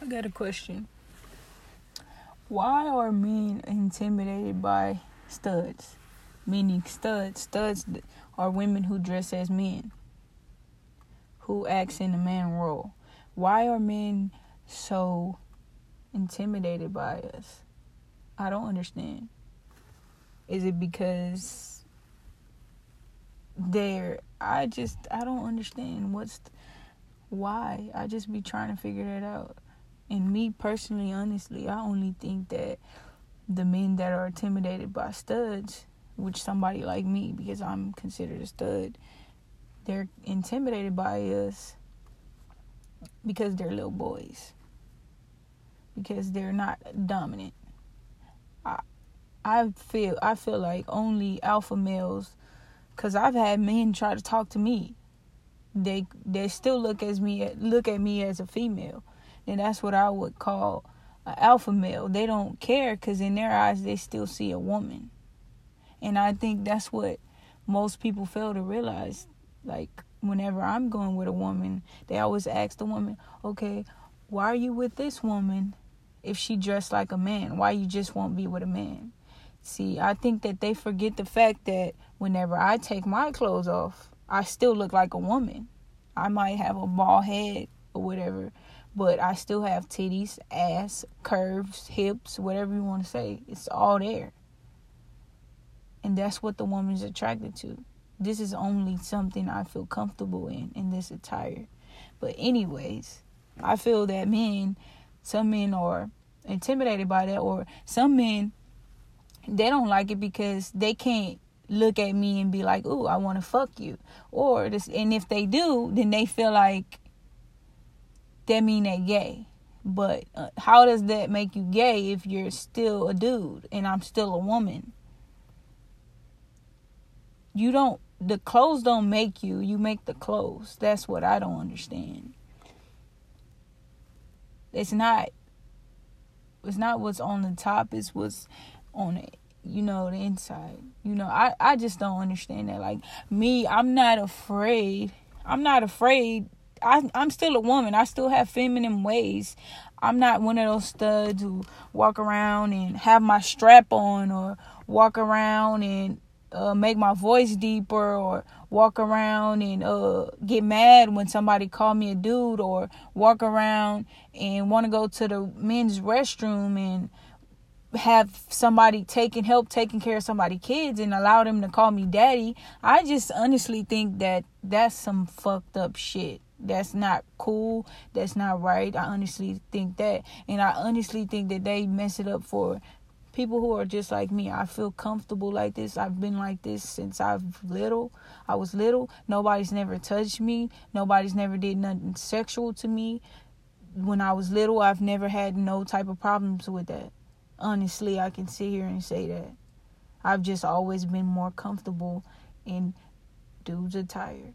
I got a question. Why are men intimidated by studs? Meaning studs. Studs are women who dress as men, who acts in a man role. Why are men so intimidated by us? I don't understand. Is it because they're I just I don't understand what's why. I just be trying to figure that out. And me personally, honestly, I only think that the men that are intimidated by studs, which somebody like me, because I'm considered a stud, they're intimidated by us because they're little boys. Because they're not dominant. I I feel I feel like only alpha males cuz I've had men try to talk to me. They they still look as me look at me as a female then that's what I would call an alpha male. They don't care because in their eyes they still see a woman, and I think that's what most people fail to realize. Like whenever I'm going with a woman, they always ask the woman, "Okay, why are you with this woman if she dressed like a man? Why you just won't be with a man?" See, I think that they forget the fact that whenever I take my clothes off, I still look like a woman. I might have a bald head or whatever, but I still have titties, ass, curves, hips, whatever you want to say. It's all there. And that's what the woman's attracted to. This is only something I feel comfortable in, in this attire. But, anyways, I feel that men, some men are intimidated by that, or some men, they don't like it because they can't look at me and be like, "Ooh, I want to fuck you," or this. And if they do, then they feel like that mean they gay. But uh, how does that make you gay if you're still a dude and I'm still a woman? You don't the clothes don't make you, you make the clothes. That's what I don't understand. It's not it's not what's on the top, it's what's on it you know the inside you know i i just don't understand that like me i'm not afraid i'm not afraid I, I'm still a woman. I still have feminine ways. I'm not one of those studs who walk around and have my strap on or walk around and uh, make my voice deeper or walk around and uh, get mad when somebody call me a dude or walk around and want to go to the men's restroom and have somebody taking help taking care of somebody kids and allow them to call me daddy i just honestly think that that's some fucked up shit. That's not cool. That's not right. I honestly think that. And i honestly think that they mess it up for people who are just like me. I feel comfortable like this. I've been like this since i've little. I was little. Nobody's never touched me. Nobody's never did nothing sexual to me. When i was little i've never had no type of problems with that honestly i can sit here and say that i've just always been more comfortable in dudes attire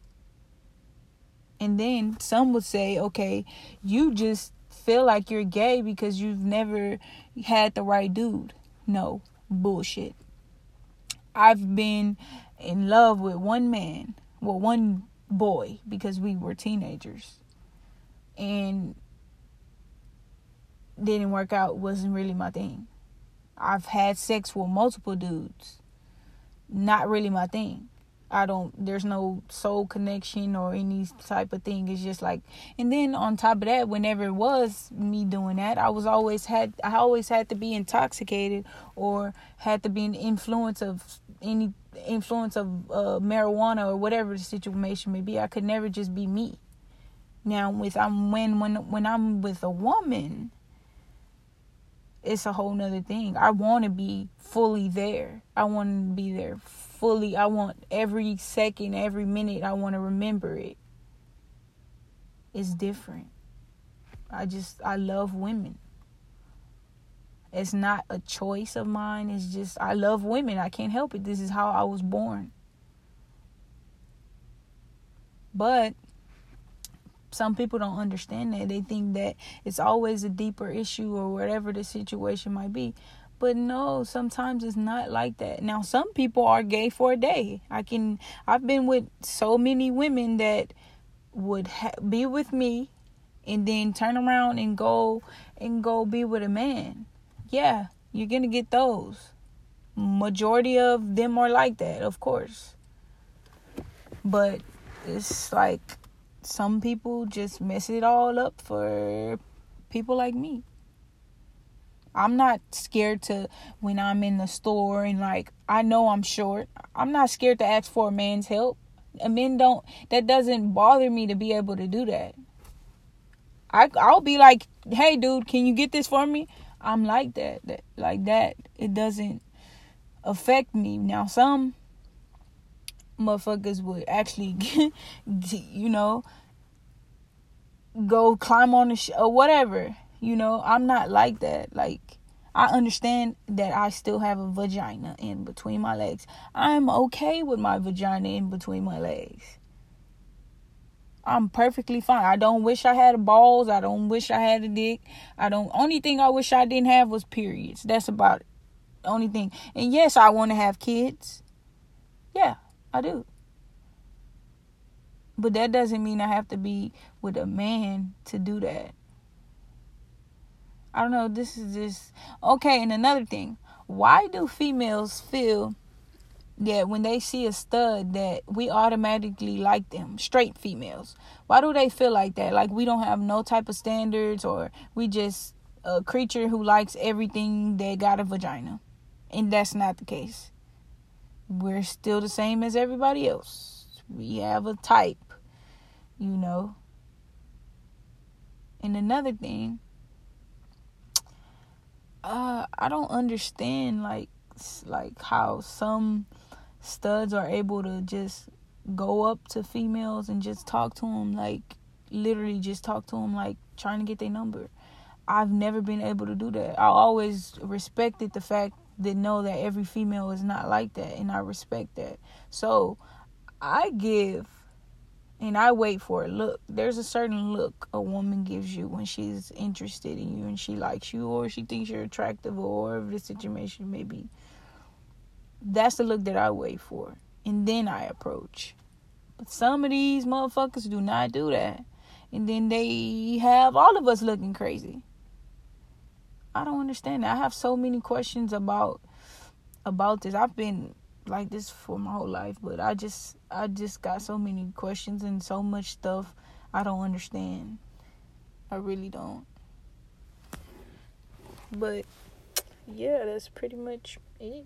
and then some would say, okay, you just feel like you're gay because you've never had the right dude. No, bullshit. I've been in love with one man, well, one boy, because we were teenagers. And didn't work out, wasn't really my thing. I've had sex with multiple dudes. Not really my thing. I don't there's no soul connection or any type of thing. It's just like and then on top of that, whenever it was me doing that, I was always had I always had to be intoxicated or had to be an influence of any influence of uh, marijuana or whatever the situation may be. I could never just be me. Now with I'm when when when I'm with a woman, it's a whole nother thing. I want to be fully there. I want to be there fully. I want every second, every minute, I want to remember it. It's different. I just, I love women. It's not a choice of mine. It's just, I love women. I can't help it. This is how I was born. But some people don't understand that. They think that it's always a deeper issue or whatever the situation might be. But no, sometimes it's not like that. Now, some people are gay for a day. I can, I've been with so many women that would ha- be with me and then turn around and go and go be with a man. Yeah, you're going to get those. Majority of them are like that, of course. But it's like some people just mess it all up for people like me. I'm not scared to when I'm in the store and like I know I'm short. I'm not scared to ask for a man's help. Men don't that doesn't bother me to be able to do that. I I'll be like, "Hey dude, can you get this for me?" I'm like that. That like that. It doesn't affect me. Now some motherfuckers would actually you know go climb on the sh- or whatever you know, I'm not like that. Like, I understand that I still have a vagina in between my legs. I'm okay with my vagina in between my legs. I'm perfectly fine. I don't wish I had balls. I don't wish I had a dick. I don't. Only thing I wish I didn't have was periods. That's about it. Only thing. And yes, I want to have kids. Yeah, I do. But that doesn't mean I have to be with a man to do that. I don't know. This is just okay. And another thing, why do females feel that when they see a stud that we automatically like them? Straight females. Why do they feel like that? Like we don't have no type of standards, or we just a creature who likes everything that got a vagina, and that's not the case. We're still the same as everybody else. We have a type, you know. And another thing uh I don't understand like like how some studs are able to just go up to females and just talk to them like literally just talk to them like trying to get their number. I've never been able to do that. I always respected the fact that know that every female is not like that and I respect that. So I give and I wait for a look. There's a certain look a woman gives you when she's interested in you and she likes you or she thinks you're attractive or whatever the situation may be. That's the look that I wait for. And then I approach. But some of these motherfuckers do not do that. And then they have all of us looking crazy. I don't understand. I have so many questions about about this. I've been like this for my whole life, but I just I just got so many questions and so much stuff I don't understand. I really don't. But yeah, that's pretty much it.